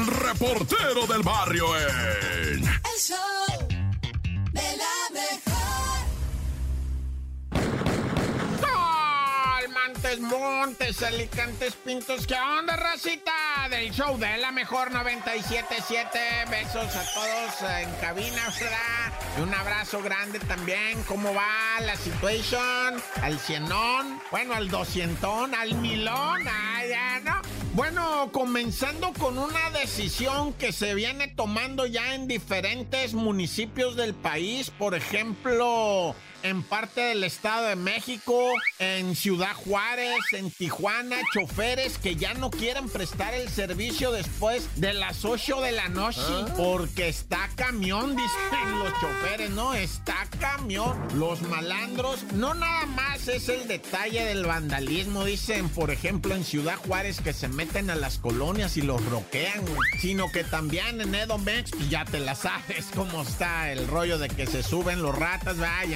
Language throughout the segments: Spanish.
el reportero del barrio en... El show de la mejor. Montes, Montes, Alicantes, Pintos, ¿qué onda, racita? Del show de la mejor 97.7. Besos a todos en cabina, ¿verdad? Y un abrazo grande también. ¿Cómo va la situación? Al cienón, bueno, al doscientón, al milón, ah, ya, ¿no? Bueno, comenzando con una decisión que se viene tomando ya en diferentes municipios del país, por ejemplo, en parte del Estado de México, en Ciudad Juárez, en Tijuana, choferes que ya no quieren prestar el servicio después de las 8 de la noche porque está camión, dicen los choferes, no, está camión. Los malandros, no nada más es el detalle del vandalismo, dicen, por ejemplo, en Ciudad Juárez que se meten a las colonias y los roquean, sino que también en Edomex, pues ya te la sabes cómo está el rollo de que se suben los ratas, va, y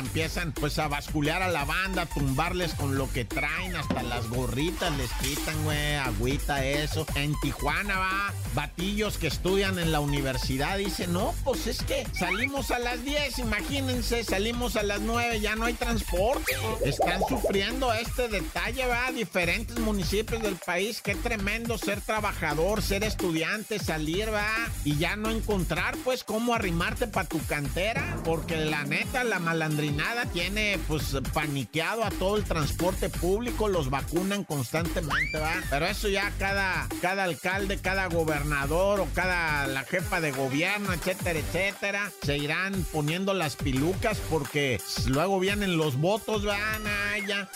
pues a basculear a la banda, tumbarles con lo que traen, hasta las gorritas les quitan, güey, agüita, eso. En Tijuana va, batillos que estudian en la universidad dicen, no, pues es que salimos a las 10, imagínense, salimos a las 9, ya no hay transporte. Están sufriendo este detalle, va, diferentes municipios del país, qué tremendo ser trabajador, ser estudiante, salir, va, y ya no encontrar, pues, cómo arrimarte para tu cantera, porque la neta, la malandrinada tiene, pues, paniqueado a todo el transporte público, los vacunan constantemente, va, pero eso ya cada, cada alcalde, cada gobernador o cada la jefa de gobierno, etcétera, etcétera, se irán poniendo las pilucas porque luego vienen los votos, van allá.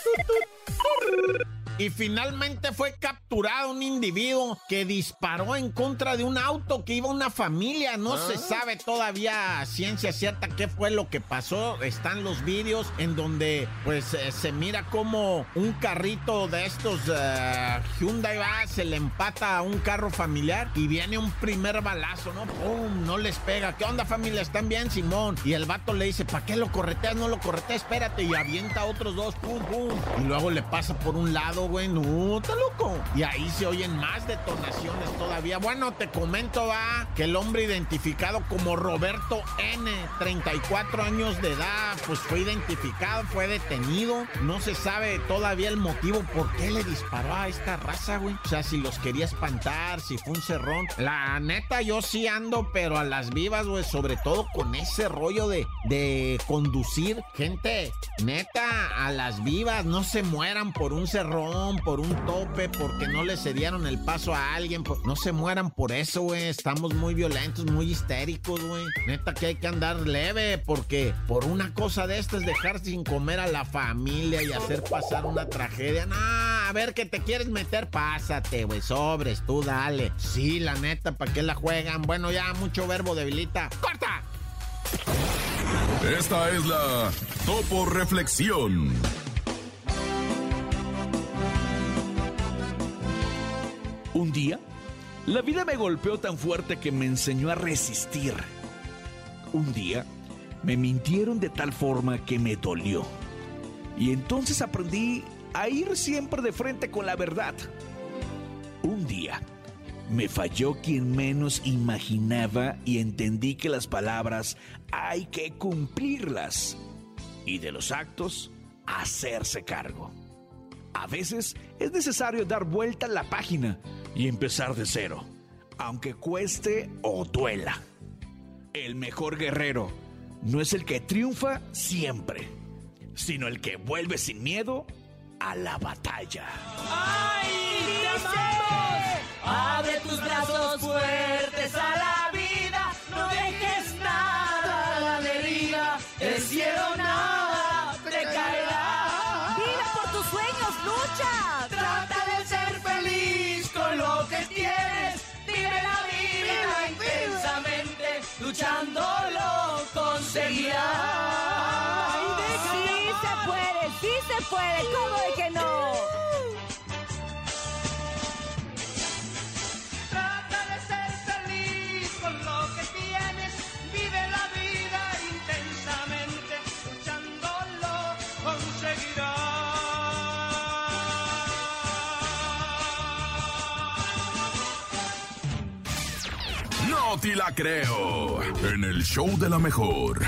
Y finalmente fue capturado un individuo que disparó en contra de un auto que iba una familia. No se sabe todavía a ciencia cierta qué fue lo que pasó. Están los vídeos en donde pues eh, se mira como un carrito de estos eh, Hyundai va, se le empata a un carro familiar y viene un primer balazo, ¿no? ¡Pum! No les pega. ¿Qué onda familia? ¿Están bien, Simón? Y el vato le dice, ¿para qué lo correteas? No lo correteas, espérate. Y avienta a otros dos, ¡pum, pum! Y luego le pasa por un lado, güey, no, está loco. Y ahí se oyen más detonaciones todavía. Bueno, te comento, va, que el hombre identificado como Roberto N, 34 años de edad, pues fue identificado, fue detenido. No se sabe todavía el motivo por qué le disparó a esta raza, güey. O sea, si los quería espantar, si fue un cerrón. La neta, yo sí ando, pero a las vivas, güey, sobre todo con ese rollo de, de conducir. Gente, neta, a las vivas, no se mueran por un cerrón, por un tope, porque no le cedieron el paso a alguien. No se mueran por eso, güey. Estamos muy violentos, muy histéricos, güey. Neta que hay que andar leve, porque por una cosa de estas, dejar sin comer a la familia y hacer pasar una tragedia. No, a ver que te quieres meter, pásate, güey. Sobres, tú dale. Sí, la neta, ¿para qué la juegan? Bueno, ya mucho verbo debilita. ¡Corta! Esta es la Topo Reflexión. Un día, la vida me golpeó tan fuerte que me enseñó a resistir. Un día, me mintieron de tal forma que me dolió. Y entonces aprendí a ir siempre de frente con la verdad. Un día, me falló quien menos imaginaba y entendí que las palabras hay que cumplirlas. Y de los actos, hacerse cargo. A veces es necesario dar vuelta a la página y empezar de cero, aunque cueste o duela. El mejor guerrero no es el que triunfa siempre, sino el que vuelve sin miedo a la batalla. Abre tus brazos fuertes a la vida, no dejes nada a la deriva, el cielo nada te caerá. ¡Vive por tus sueños, lucha! Trata de ser feliz con lo que tienes, vive la vida intensamente, luchando lo conseguirás. ¡Sí se puede! ¡Sí se puede! ¿Cómo de que no? No te la creo. En el show de la mejor.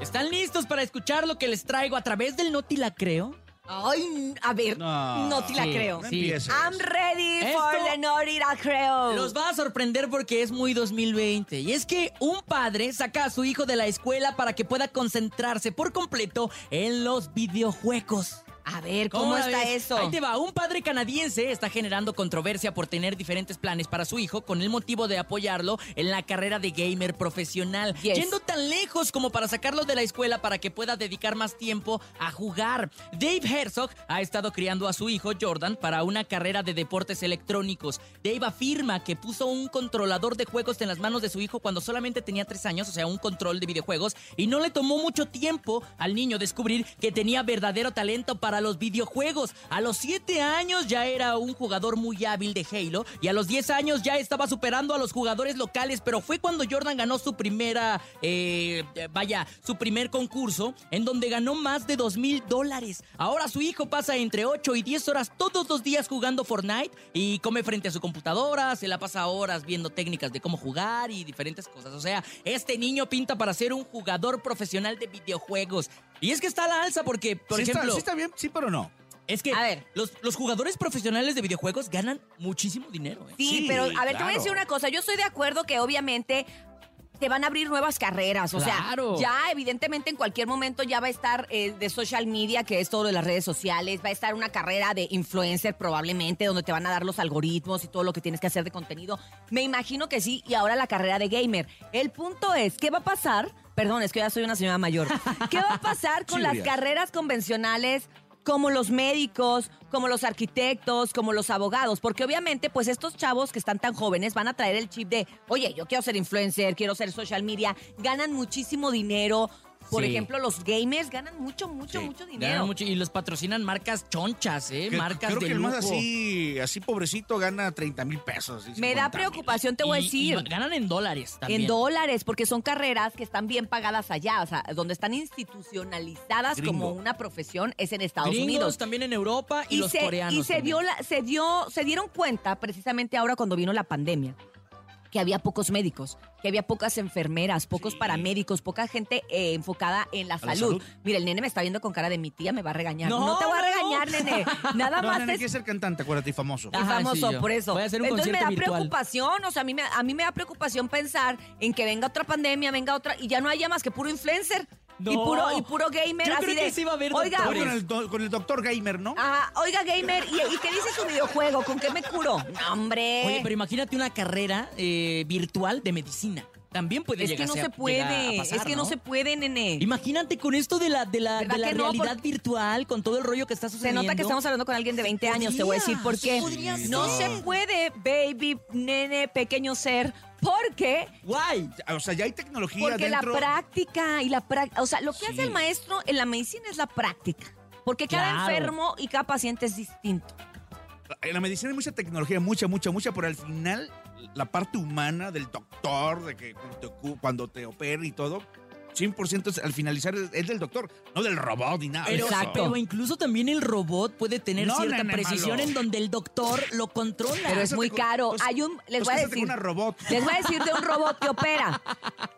¿Están listos para escuchar lo que les traigo a través del Noti La Creo? Ay, a ver, no, No, te la sí, creo. No Sí. I'm ready for Esto- the naughty la creo. Los va a sorprender porque es muy 2020. Y es que un padre saca a su hijo de la escuela para que pueda concentrarse por completo en los videojuegos. A ver, ¿cómo, está ves? eso? Ahí te va. Un padre canadiense está generando controversia por tener diferentes planes para su hijo con el motivo de apoyarlo en la carrera de gamer profesional. Yes. Yendo tan lejos como para sacarlo de la escuela para que pueda dedicar más tiempo a jugar. Dave Herzog ha estado criando a su hijo Jordan para una carrera de deportes electrónicos. Dave afirma que puso un controlador de juegos en las manos de su hijo cuando solamente tenía tres años, o sea, un control de videojuegos, y no le tomó mucho tiempo al niño descubrir que tenía verdadero talento para los videojuegos. A los siete años ya era un jugador muy hábil de Halo y a los 10 años ya estaba superando a los jugadores locales, pero fue cuando Jordan ganó su primera, eh, vaya, su primer concurso en donde ganó más de 2 mil dólares. Ahora su hijo pasa entre 8 y 10 horas todos los días jugando Fortnite y come frente a su computadora, se la pasa horas viendo técnicas de cómo jugar y diferentes cosas. O sea, este niño pinta para ser un jugador profesional de videojuegos. Y es que está a la alza porque, por sí, ejemplo... está, sí está bien, sí, pero no. Es que A ver. Los, los jugadores profesionales de videojuegos ganan muchísimo dinero. ¿eh? Sí, Sí, pero a ver, te voy a claro. decir una cosa. Yo estoy de acuerdo que obviamente te van a abrir nuevas carreras. O Claro. sea, ya evidentemente en cualquier momento ya va a estar eh, de social media, que es todo de las redes sociales, va a estar una carrera de influencer probablemente, donde te van a dar los algoritmos y todo lo que tienes que hacer de contenido. Me imagino que sí, y ahora la carrera de gamer. El punto es, ¿qué va a pasar? Perdón, es que ya soy una señora mayor. ¿Qué va a pasar con las carreras convencionales como los médicos, como los arquitectos, como los abogados, porque obviamente pues estos chavos que están tan jóvenes van a traer el chip de, oye, yo quiero ser influencer, quiero ser social media, ganan muchísimo dinero. Por Sí. ejemplo, los gamers ganan mucho, mucho, Sí, mucho Ganan dinero. mucho y los patrocinan marcas chonchas, ¿eh? Que- marcas Creo de que el lujo. más así, así pobrecito gana 30 mil pesos. y Me da 50,000. preocupación, te voy a Y- y decir. ganan en dólares también. En dólares, porque son carreras que están bien pagadas allá, o sea, donde están institucionalizadas Gringo. como una profesión es en Estados Gringos, Unidos. también en Europa y, los se, coreanos. y se también. dio la- se dio, se dieron cuenta precisamente ahora cuando vino la pandemia que había pocos médicos, que había pocas enfermeras, pocos Sí. paramédicos, poca gente eh, enfocada en la salud. salud. Mira, el nene me está viendo con cara de mi tía, me va a regañar. No, No, te voy a no. regañar, nene. Nada No, más nene, es quiere ser cantante, acuérdate, y famoso. y famoso sí, por eso. Voy a hacer un Entonces me da virtual. preocupación, o sea, a mí, me, a mí me da preocupación pensar en que venga otra pandemia, venga otra, y ya no haya más que puro influencer y, puro, y puro gamer. Yo así creo de, que sí va a haber Oiga, Con doctores. el, do- con el doctor gamer, ¿no? Ajá, oiga, gamer, ¿y, y qué dice su videojuego? ¿Con qué me curo? No, hombre. Oye, pero imagínate una carrera eh, virtual de medicina. También puede es que llegar no a se ser- puede, llegar a pasar, es que no se puede, nene. Imagínate con esto de la, de la, ¿Verdad de la que no? realidad Por- virtual, con todo el rollo que está Se sucediendo. nota que estamos hablando con alguien de 20 años, te voy a decir por qué. Podría No ser. se puede, baby, nene, pequeño ser, porque Guay. O sea, ya hay tecnología Porque dentro. la práctica y la práctica, o sea, lo que Sí. hace el maestro en la medicina es la práctica. Porque cada enfermo y cada paciente es distinto. En la medicina hay mucha tecnología, mucha, mucha, mucha, pero al final la parte humana del doctor, de que cuando te, ocu- cuando te opera y todo, 100% es- al finalizar es, del doctor, no del robot ni nada. Pero, pero incluso también el robot puede tener No, cierta nene, precisión malo. en donde el doctor lo controla. Pero es muy caro. pues- Hay un, les pues voy a decir, una robot. les voy a decir de un robot que opera.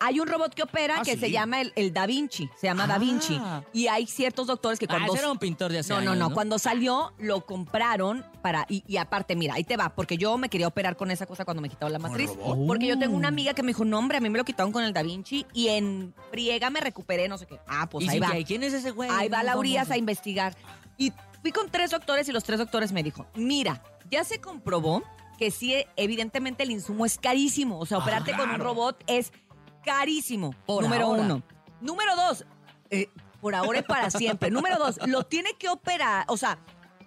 Hay un robot que opera Ah, que sí. se llama el, el Da Vinci, se llama Da Ah. Vinci. Y hay ciertos doctores que Ah, cuando... ese era un pintor de hace No, no, no, Cuando salió, lo compraron para. Y, y aparte, mira, ahí te va, porque yo me quería operar con esa cosa cuando me quitaron la ¿Con matriz. Porque yo tengo una Oh. amiga que me dijo, no, hombre, a mí me lo quitaron con el Da Vinci y en friega me recuperé, no sé qué. Ah, pues Y ahí va. que ¿Quién es ese güey? Ahí va Muy la Urias famoso. a investigar. Y fui con tres doctores y los tres doctores me dijo, mira, ya se comprobó que sí, evidentemente el insumo es carísimo. O sea, operarte con un robot es carísimo. Por número ahora. uno. Número dos, eh, por ahora y para siempre. Número dos, lo tiene que operar, o sea...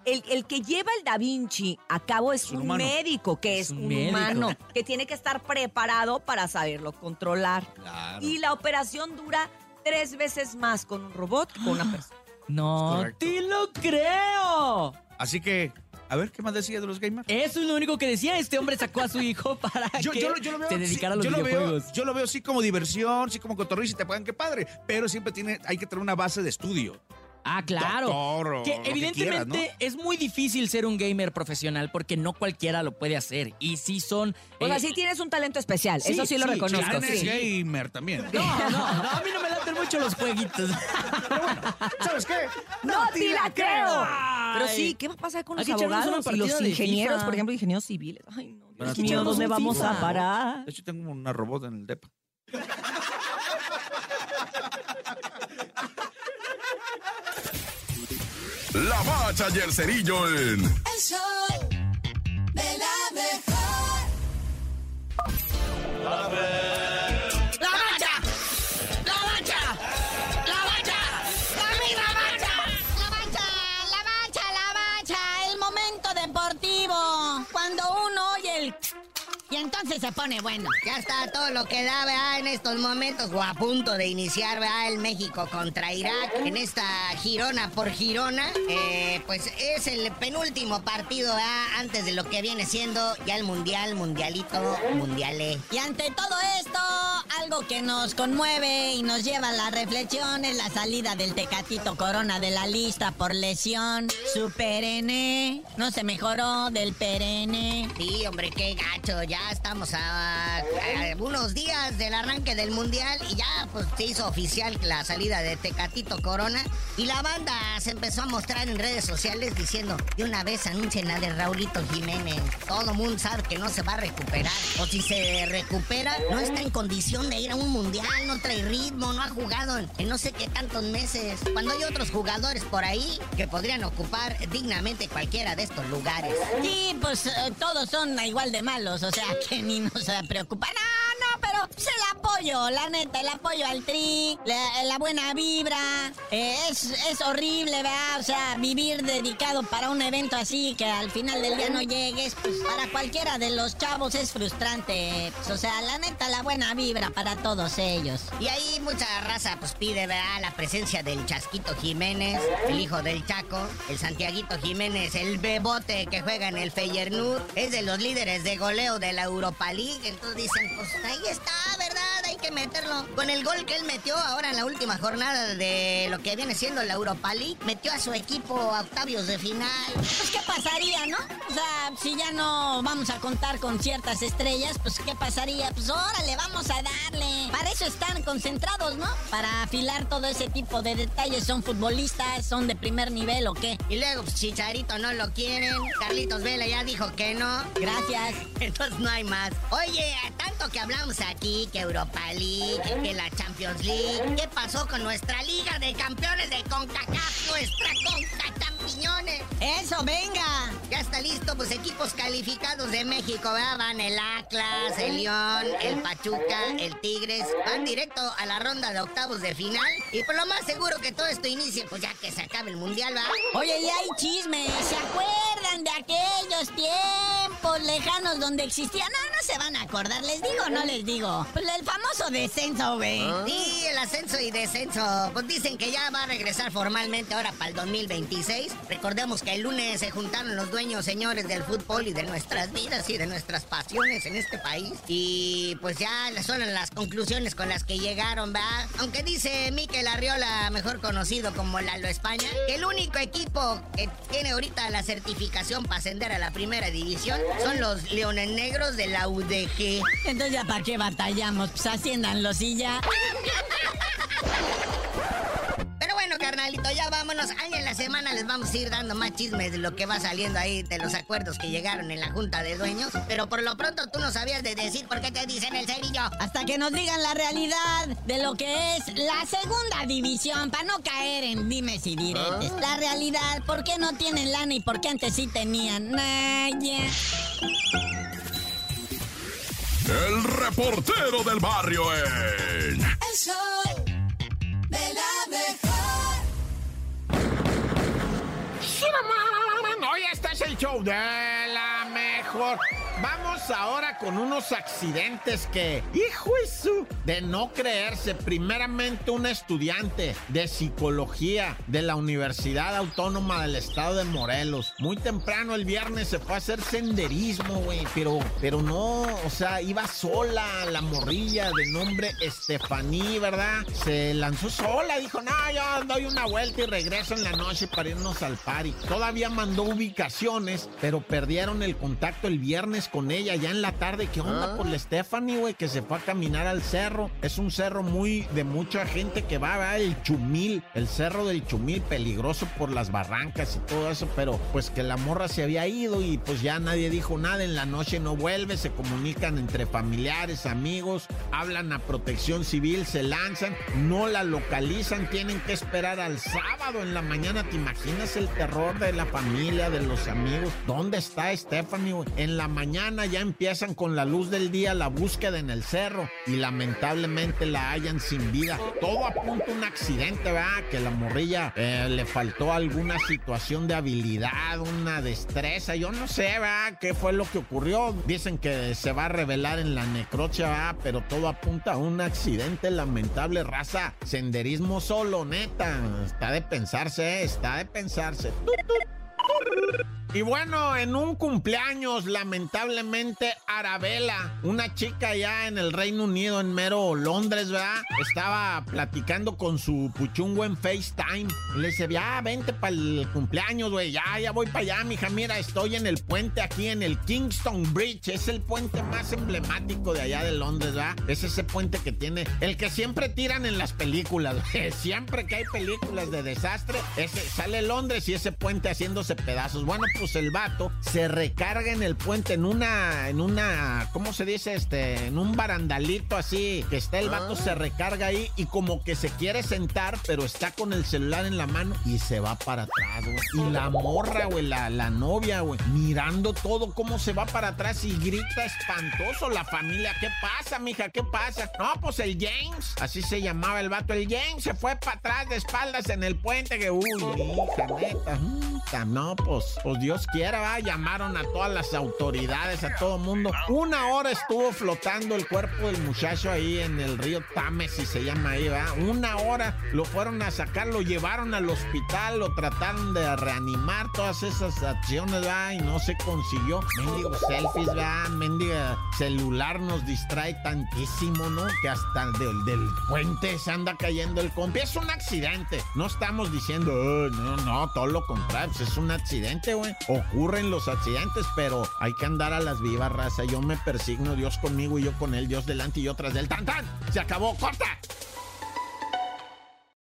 El, el que lleva el Da Vinci a cabo es un médico, que Es es, un un, médico. humano, que tiene que estar preparado para saberlo controlar. Claro. Y la operación dura tres veces más con un robot que con una persona. No te lo creo. Así que, a ver, ¿qué más decía de los gamers? Eso es lo único que decía. Este hombre sacó a su hijo para Yo, que yo lo- yo lo veo, se dedicara sí, a los yo lo veo, videojuegos. yo lo veo sí como diversión, sí como cotorreo y si te pagan, qué padre. Pero siempre tiene, hay que tener una base de estudio. Ah, claro. doctor o que lo que evidentemente es muy difícil ser un gamer profesional porque no cualquiera lo puede hacer. Y sí son. O sea, eh, sí tienes un talento especial. sí, Eso sí, lo reconozco. Chan es sí. gamer también. No, no, no, a mí no me laten mucho los jueguitos. ¿Sabes qué? ¡No te la creo! Pero sí, ¿qué va a pasar con los abogados y los ingenieros? Por ejemplo, ingenieros civiles. Ay, no, ¿dónde vamos FIFA. a parar? De hecho, tengo una robot en el depa. La bacha y el cerillo en El show entonces se pone bueno. Ya está todo lo que da, ¿verdad? En estos momentos, o a punto de iniciar, ¿verdad? El México contra Irak. En esta girona por girona. Eh, pues es el penúltimo partido, ¿verdad? Antes de lo que viene siendo ya el mundial, mundialito, mundiale. Y ante todo esto, algo que nos conmueve y nos lleva a la reflexión es la salida del Tecatito Corona de la lista por lesión. Su perene no se mejoró del perene. Sí, hombre, qué gacho. Ya estamos a, a unos días del arranque del mundial y ya pues se hizo oficial la salida de Tecatito Corona. Y la banda se empezó a mostrar en redes sociales diciendo, de una vez anuncien la de Raulito Jiménez. Todo mundo sabe que no se va a recuperar. O si se recupera, no está en condición de ir a un mundial, no trae ritmo, no ha jugado en, no sé qué tantos meses. Cuando hay otros jugadores por ahí que podrían ocupar dignamente cualquiera de estos lugares. Sí, pues eh, todos son igual de malos, o sea que ni nos preocupa. No, no, pero pues, el apoyo, la neta, el apoyo al tri, la, la buena vibra. eh, es, es horrible, ¿verdad? O sea, vivir dedicado para un evento así que al final del día no llegues, pues para cualquiera de los chavos es frustrante. Pues, o sea, la neta, la buena vibra para todos ellos. Y ahí mucha raza pues pide, ¿verdad? La presencia del Chasquito Jiménez, el hijo del Chaco, el Santiaguito Jiménez, el bebote que juega en el Feyenoord, es de los líderes de goleo de la Europa League. Entonces dicen, pues ahí está, ¿verdad? Que meterlo. Con el gol que él metió ahora en la última jornada de lo que viene siendo la Europa League, metió a su equipo a octavios de final. Pues, ¿qué pasaría, no? O sea, si ya no vamos a contar con ciertas estrellas, pues, ¿qué pasaría? Pues, órale, vamos a darle. Para eso están concentrados, ¿no? Para afilar todo ese tipo de detalles. Son futbolistas, son de primer nivel o qué. Y luego, pues, Chicharito no lo quieren. Carlitos Vela ya dijo que no. Gracias. Entonces no hay más. Oye, tanto que hablamos aquí, que Europa League, que la Champions League, ¿qué pasó con nuestra Liga de Campeones de CONCACAF, nuestra CONCA Champiñones? Eso, venga. Ya está listo, pues equipos calificados de México, ¿verdad? Van el Atlas, el León, el Pachuca, el Tigres. Van directo a la ronda de octavos de final. Y por lo más seguro que todo esto inicie, pues ya que se acabe el Mundial, ¿va? Oye, y hay chismes. ¿Se acuerdan de aquellos tiempos lejanos donde existían? No, no se van a acordar. ¿Les digo o no les digo? Pues el famoso descenso, güey. Sí, ascenso y descenso. Pues dicen que ya va a regresar formalmente ahora para el 2026. Recordemos que el lunes se juntaron los dueños, señores del fútbol y de nuestras vidas y de nuestras pasiones en este país. Y pues ya son las conclusiones con las que llegaron, ¿va? Aunque dice Miquel Arriola, mejor conocido como Lalo España, que el único equipo que tiene ahorita la certificación para ascender a la primera división son los Leones Negros de la UDG. Entonces, ¿ya para qué batallamos? Pues haciéndanlos y ya. Carnalito, ya vámonos. Ahí en la semana les vamos a ir dando más chismes de lo que va saliendo ahí, de los acuerdos que llegaron en la Junta de Dueños. Pero por lo pronto tú no sabías de decir por qué te dicen el cerillo. Hasta que nos digan la realidad de lo que es la segunda división, para no caer en dimes y diretes. La realidad, ¿por qué no tienen lana y por qué antes sí tenían? Nah, el reportero del barrio en El show Toad. Ahora con unos accidentes que, hijo su, de no creerse. Primeramente, un estudiante de psicología de la Universidad Autónoma del Estado de Morelos. Muy temprano el viernes se fue a hacer senderismo, güey. Pero, pero no, o sea, iba sola la morrilla de nombre Estefaní, ¿verdad? Se lanzó sola, dijo, no, yo doy una vuelta y regreso en la noche para irnos al party. Todavía mandó ubicaciones, pero perdieron el contacto el viernes con ella ya en la tarde. ¿Qué onda por la Stephanie, güey? Que se fue a caminar al cerro. Es un cerro muy de mucha gente que va, va, el Chumil, el cerro del Chumil, peligroso por las barrancas y todo eso, pero pues que la morra se había ido y pues ya nadie dijo nada. En la noche no vuelve, se comunican entre familiares, amigos, hablan a protección civil, se lanzan, no la localizan, tienen que esperar al sábado en la mañana. ¿Te imaginas el terror de la familia, de los amigos? ¿Dónde está Stephanie? güey? En la mañana ya empiezan con la luz del día la búsqueda en el cerro y lamentablemente la hallan sin vida. Todo apunta a un accidente, ¿verdad? Que la morrilla eh, le faltó alguna situación de habilidad, una destreza, yo no sé, ¿verdad? ¿Qué fue lo que ocurrió? Dicen que se va a revelar en la necrocha, ¿verdad? Pero todo apunta a un accidente lamentable, raza. Senderismo solo, neta. Está de pensarse, ¿eh? está de pensarse. Y bueno, en un cumpleaños, lamentablemente, Arabella, una chica ya en el Reino Unido, en mero Londres, ¿verdad? Estaba platicando con su puchungo en FaceTime. Le dice, ya, vente para el cumpleaños, güey. Ya, ya voy para allá, mija. Mira, estoy en el puente aquí, en el Kingston Bridge. Es el puente más emblemático de allá de Londres, ¿verdad? Es ese puente que tiene, el que siempre tiran en las películas, güey. Siempre que hay películas de desastre, ese, sale Londres y ese puente haciéndose pedazos. Bueno, pues el vato se recarga en el puente en una, en una, ¿cómo se dice? Este, en un barandalito así, que está el vato, se recarga ahí y como que se quiere sentar, pero está con el celular en la mano y se va para atrás, güey. Y la morra, güey, la, la novia, güey, mirando todo cómo se va para atrás y grita espantoso la familia. ¿Qué pasa, mija? ¿Qué pasa? No, pues el James, así se llamaba el vato, el James se fue para atrás de espaldas en el puente, que, uy, hija, neta, no, pues, pues Dios quiera, va, llamaron a todas las autoridades, a todo mundo. Una hora estuvo flotando el cuerpo del muchacho ahí en el río Tames, si se llama ahí, va. Una hora lo fueron a sacar, lo llevaron al hospital, lo trataron de reanimar, todas esas acciones, va, y no se consiguió. Mendigo selfies, va, mendiga celular nos distrae tantísimo, ¿no? Que hasta del, del puente se anda cayendo el compi. Es un accidente. No estamos diciendo, "Oh, no, no, todo lo contrario, pues es un accidente, güey. Ocurren los accidentes, pero hay que andar a las vivas, raza. Yo me persigno, Dios conmigo y yo con él, Dios delante y yo tras del tan tan. Se acabó, corta.